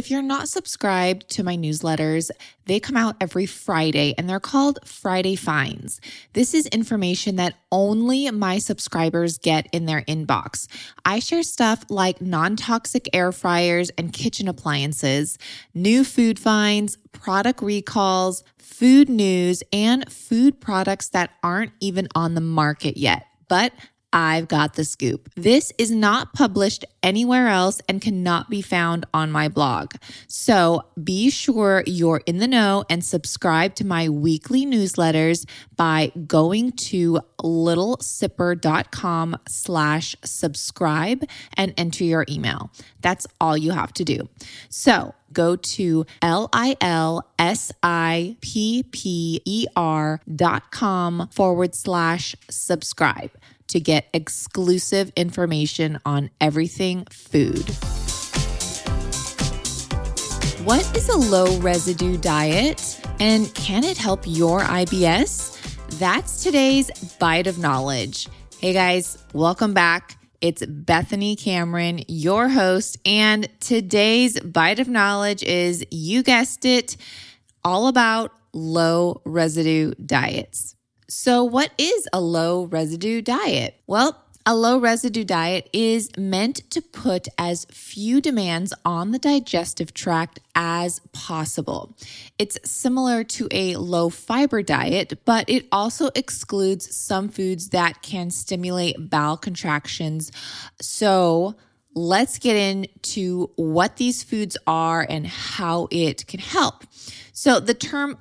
if you're not subscribed to my newsletters, they come out every Friday and they're called Friday Finds. This is information that only my subscribers get in their inbox. I share stuff like non toxic air fryers and kitchen appliances, new food finds, product recalls, food news, and food products that aren't even on the market yet. But I've got the scoop. This is not published anywhere else and cannot be found on my blog. So be sure you're in the know and subscribe to my weekly newsletters by going to lilsipper.com slash subscribe and enter your email. That's all you have to do. So go to L-I-L-S-I-P-P-E-R dot com forward slash subscribe to get exclusive information on everything food. What is a low residue diet and can it help your IBS? That's today's bite of knowledge. Hey guys, welcome back. It's Bethany Cameron, your host, and today's bite of knowledge is you guessed it, all about low residue diets. So, what is a low residue diet? Well, a low residue diet is meant to put as few demands on the digestive tract as possible. It's similar to a low fiber diet, but it also excludes some foods that can stimulate bowel contractions. So, let's get into what these foods are and how it can help. So, the term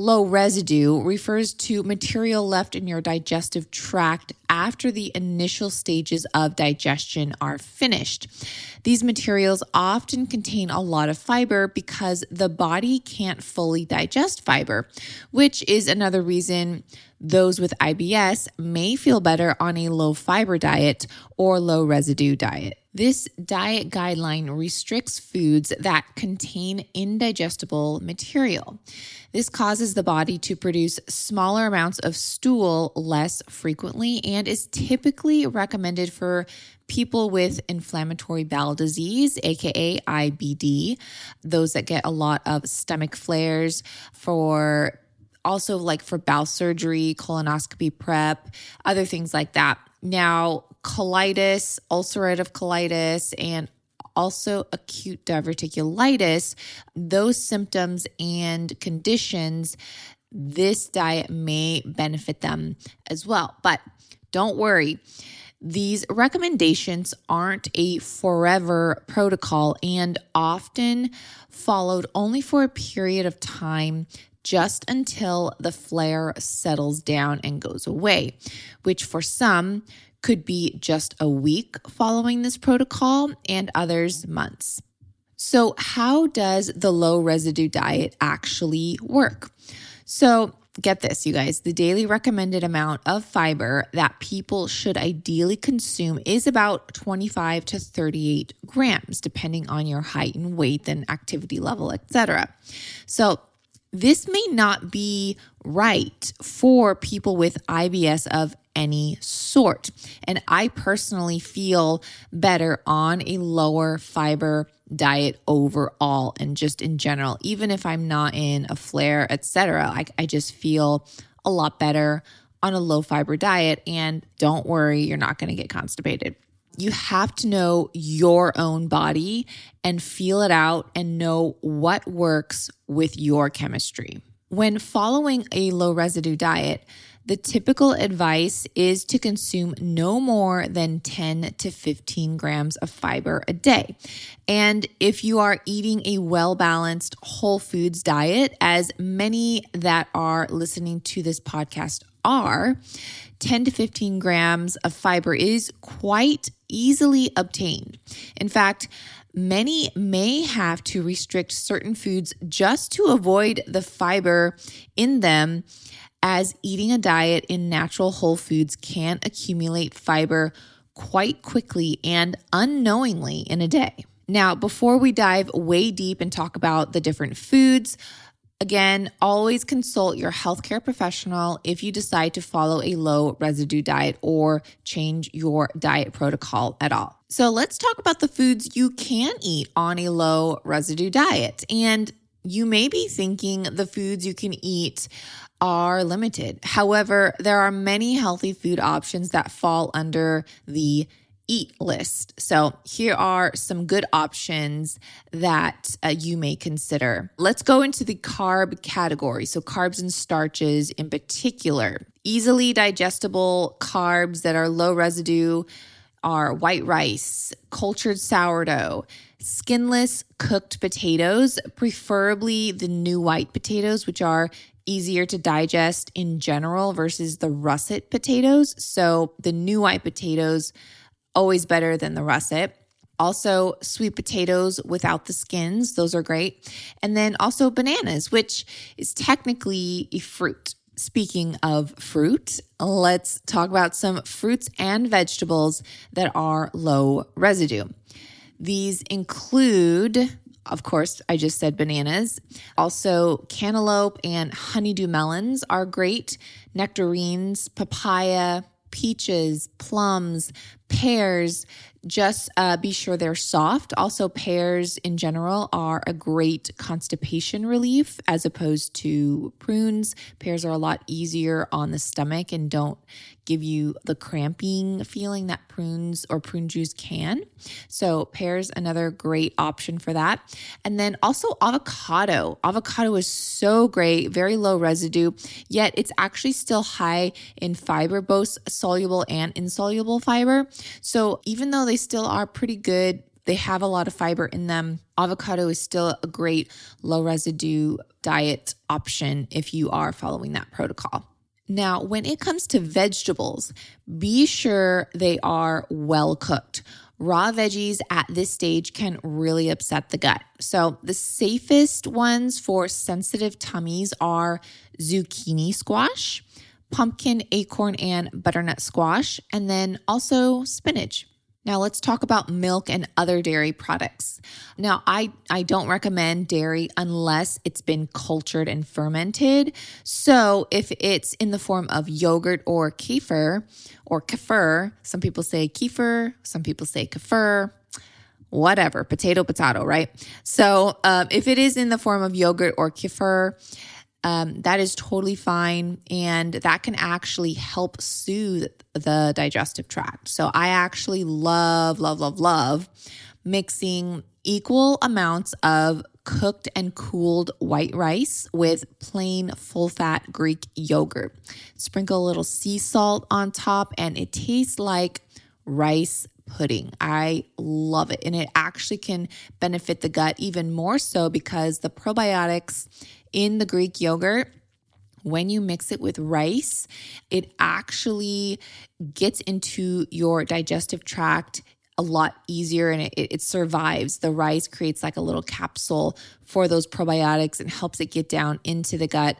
Low residue refers to material left in your digestive tract after the initial stages of digestion are finished. These materials often contain a lot of fiber because the body can't fully digest fiber, which is another reason those with IBS may feel better on a low fiber diet or low residue diet. This diet guideline restricts foods that contain indigestible material. This causes the body to produce smaller amounts of stool less frequently and is typically recommended for people with inflammatory bowel disease, aka IBD, those that get a lot of stomach flares, for also like for bowel surgery, colonoscopy prep, other things like that. Now, colitis, ulcerative colitis, and also acute diverticulitis, those symptoms and conditions, this diet may benefit them as well. But don't worry. These recommendations aren't a forever protocol and often followed only for a period of time just until the flare settles down and goes away, which for some could be just a week following this protocol and others months. So, how does the low residue diet actually work? So, get this, you guys the daily recommended amount of fiber that people should ideally consume is about 25 to 38 grams, depending on your height and weight and activity level, etc. So, this may not be right for people with IBS of any sort. And I personally feel better on a lower fiber diet overall and just in general even if i'm not in a flare etc I, I just feel a lot better on a low fiber diet and don't worry you're not going to get constipated you have to know your own body and feel it out and know what works with your chemistry. When following a low residue diet, the typical advice is to consume no more than 10 to 15 grams of fiber a day. And if you are eating a well balanced whole foods diet, as many that are listening to this podcast are, 10 to 15 grams of fiber is quite easily obtained. In fact, many may have to restrict certain foods just to avoid the fiber in them, as eating a diet in natural whole foods can accumulate fiber quite quickly and unknowingly in a day. Now, before we dive way deep and talk about the different foods, Again, always consult your healthcare professional if you decide to follow a low residue diet or change your diet protocol at all. So, let's talk about the foods you can eat on a low residue diet. And you may be thinking the foods you can eat are limited. However, there are many healthy food options that fall under the eat list. So, here are some good options that uh, you may consider. Let's go into the carb category. So, carbs and starches in particular. Easily digestible carbs that are low residue are white rice, cultured sourdough, skinless cooked potatoes, preferably the new white potatoes, which are easier to digest in general versus the russet potatoes. So, the new white potatoes always better than the russet. Also, sweet potatoes without the skins, those are great. And then also bananas, which is technically a fruit. Speaking of fruit, let's talk about some fruits and vegetables that are low residue. These include, of course, I just said bananas. Also, cantaloupe and honeydew melons are great. Nectarines, papaya, peaches, plums, pears, just uh, be sure they're soft. Also, pears in general are a great constipation relief as opposed to prunes. Pears are a lot easier on the stomach and don't give you the cramping feeling that prunes or prune juice can. So, pears another great option for that. And then also avocado. Avocado is so great, very low residue, yet it's actually still high in fiber, both soluble and insoluble fiber. So, even though they still are pretty good. They have a lot of fiber in them. Avocado is still a great low residue diet option if you are following that protocol. Now, when it comes to vegetables, be sure they are well cooked. Raw veggies at this stage can really upset the gut. So, the safest ones for sensitive tummies are zucchini squash, pumpkin, acorn, and butternut squash, and then also spinach. Now let's talk about milk and other dairy products. Now I I don't recommend dairy unless it's been cultured and fermented. So if it's in the form of yogurt or kefir or kefir, some people say kefir, some people say kefir, whatever, potato potato, right? So um, if it is in the form of yogurt or kefir, um, that is totally fine. And that can actually help soothe the digestive tract. So I actually love, love, love, love mixing equal amounts of cooked and cooled white rice with plain full fat Greek yogurt. Sprinkle a little sea salt on top, and it tastes like rice pudding. I love it. And it actually can benefit the gut even more so because the probiotics in the Greek yogurt when you mix it with rice, it actually gets into your digestive tract a lot easier and it, it, survives. The rice creates like a little capsule for those probiotics and helps it get down into the gut.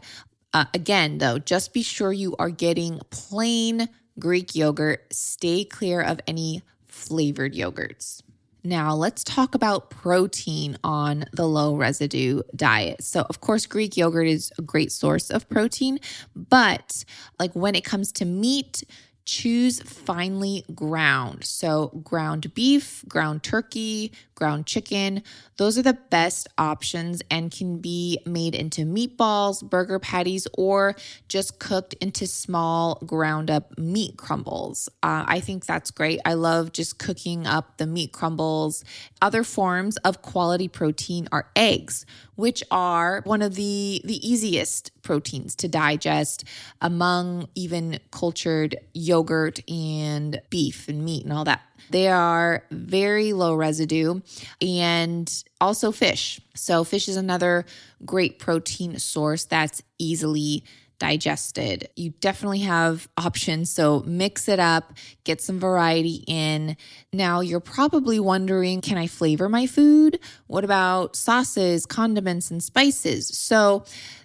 Uh, again, though, just be sure you are getting plain Greek yogurt. Stay clear of any flavored yogurts. Now, let's talk about protein on the low residue diet. So, of course, Greek yogurt is a great source of protein, but like when it comes to meat, choose finely ground. So, ground beef, ground turkey, ground chicken, those are the best options and can be made into meatballs, burger patties, or just cooked into small ground up meat crumbles. Uh, I think that's great. I love just cooking up the meat crumbles. Other forms of quality protein are eggs, which are one of the, the easiest proteins to digest among even cultured yogurt and beef and meat and all that. They are very low residue and also fish. So, fish is another great protein source that's easily digested. You definitely have options. So mix it up, get some variety in. Now, you're probably wondering can I flavor my food? What about sauces, condiments, and spices? So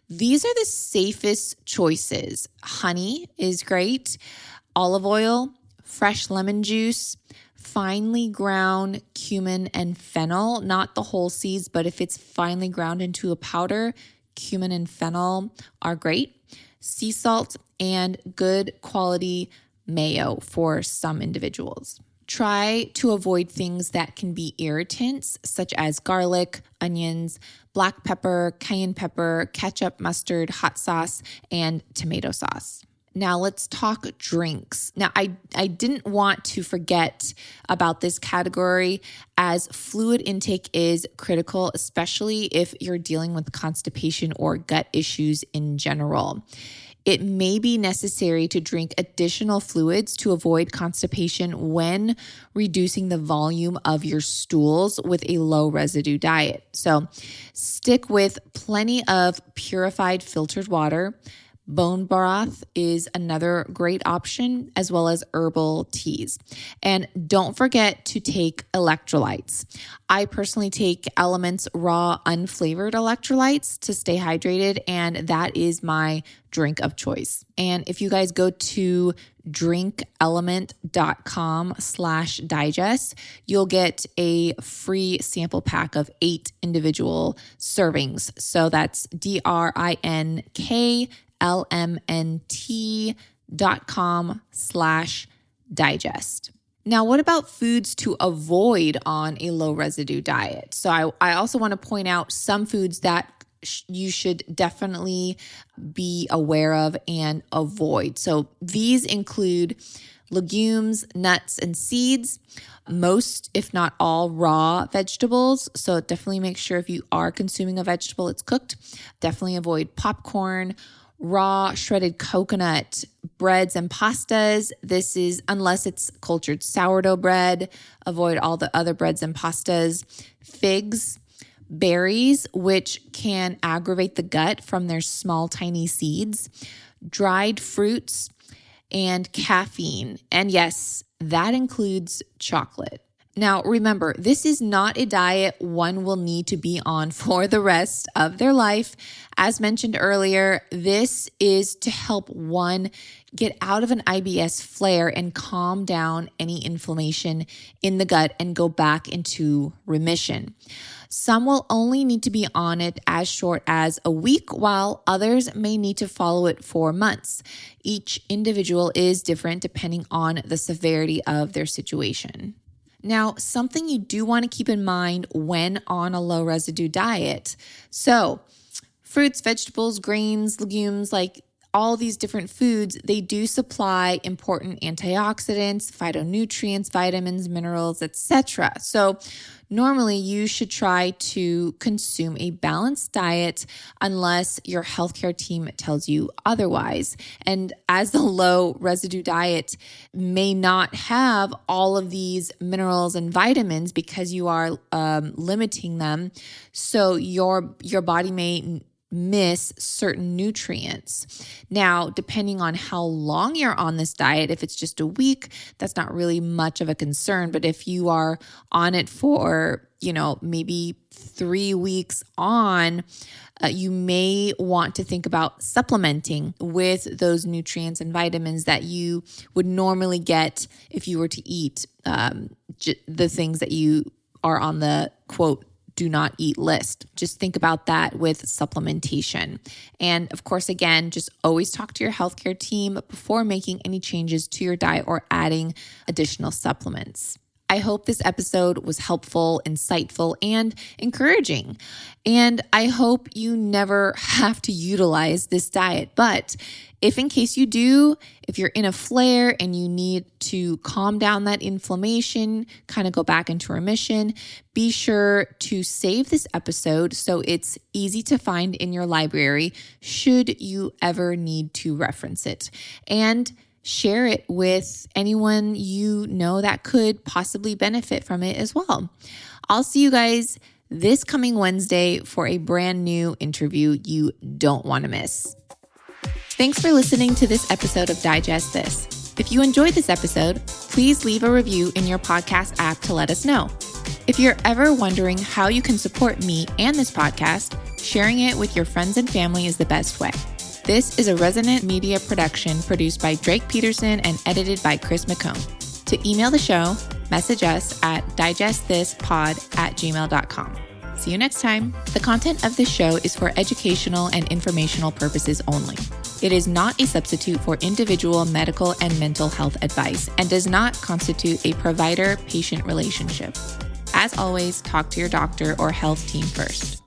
these are the safest choices. Honey is great, olive oil, fresh lemon juice, finely ground cumin and fennel, not the whole seeds, but if it's finely ground into a powder, cumin and fennel are great, sea salt, and good quality mayo for some individuals. Try to avoid things that can be irritants, such as garlic, onions, black pepper, cayenne pepper, ketchup, mustard, hot sauce, and tomato sauce. Now let's talk drinks. Now I I didn't want to forget about this category as fluid intake is critical especially if you're dealing with constipation or gut issues in general. It may be necessary to drink additional fluids to avoid constipation when reducing the volume of your stools with a low residue diet. So, stick with plenty of purified filtered water. Bone broth is another great option, as well as herbal teas. And don't forget to take electrolytes. I personally take Elements Raw Unflavored Electrolytes to stay hydrated, and that is my drink of choice. And if you guys go to drinklmnt.com slash digest, you'll get a free sample pack of eight individual servings. So that's D R I N K lmnt.com slash digest. Now, what about foods to avoid on a low residue diet? So, I, I also want to point out some foods that you should definitely be aware of and avoid. So, these include legumes, nuts, and seeds, most, if not all, raw vegetables. So, definitely make sure if you are consuming a vegetable, it's cooked. Definitely avoid popcorn raw shredded coconut breads and pastas. This is, unless it's cultured sourdough bread, avoid all the other breads and pastas. Figs, berries, which can aggravate the gut from their small, tiny seeds, dried fruits, and caffeine. And yes, that includes chocolate. Now, remember, this is not a diet one will need to be on for the rest of their life. As mentioned earlier, this is to help one get out of an IBS flare and calm down any inflammation in the gut and go back into remission. Some will only need to be on it as short as a week, while others may need to follow it for months. Each individual is different depending on the severity of their situation. Now, something you do want to keep in mind when on a low residue diet. So, fruits, vegetables, grains, legumes, like all these different foods, they do supply important antioxidants, phytonutrients, vitamins, minerals, etc. So, normally you should try to consume a balanced diet unless your healthcare team tells you otherwise. And as the low residue diet may not have all of these minerals and vitamins because you are um, limiting them, so your your body may miss certain nutrients. Now, depending on how long you're on this diet, if it's just a week, that's not really much of a concern. But if you are on it for, you know, maybe three weeks on, uh, you may want to think about supplementing with those nutrients and vitamins that you would normally get if you were to eat um, j- the things that you are on the quote do not eat list. Just think about that with supplementation. And of course, again, just always talk to your healthcare team before making any changes to your diet or adding additional supplements. I hope this episode was helpful, insightful, and encouraging. And I hope you never have to utilize this diet. But if, in case you do, if you're in a flare and you need to calm down that inflammation, kind of go back into remission, be sure to save this episode so it's easy to find in your library should you ever need to reference it. And share it with anyone you know that could possibly benefit from it as well. I'll see you guys this coming Wednesday for a brand new interview you don't want to miss. Thanks for listening to this episode of Digest This. If you enjoyed this episode, please leave a review in your podcast app to let us know. If you're ever wondering how you can support me and this podcast, sharing it with your friends and family is the best way. This is a Resonant Media production produced by Drake Peterson and edited by Chris McComb. To email the show, message us at digestthispod at gmail.com. See you next time. The content of this show is for educational and informational purposes only. It is not a substitute for individual medical and mental health advice and does not constitute a provider patient relationship. As always, talk to your doctor or health team first.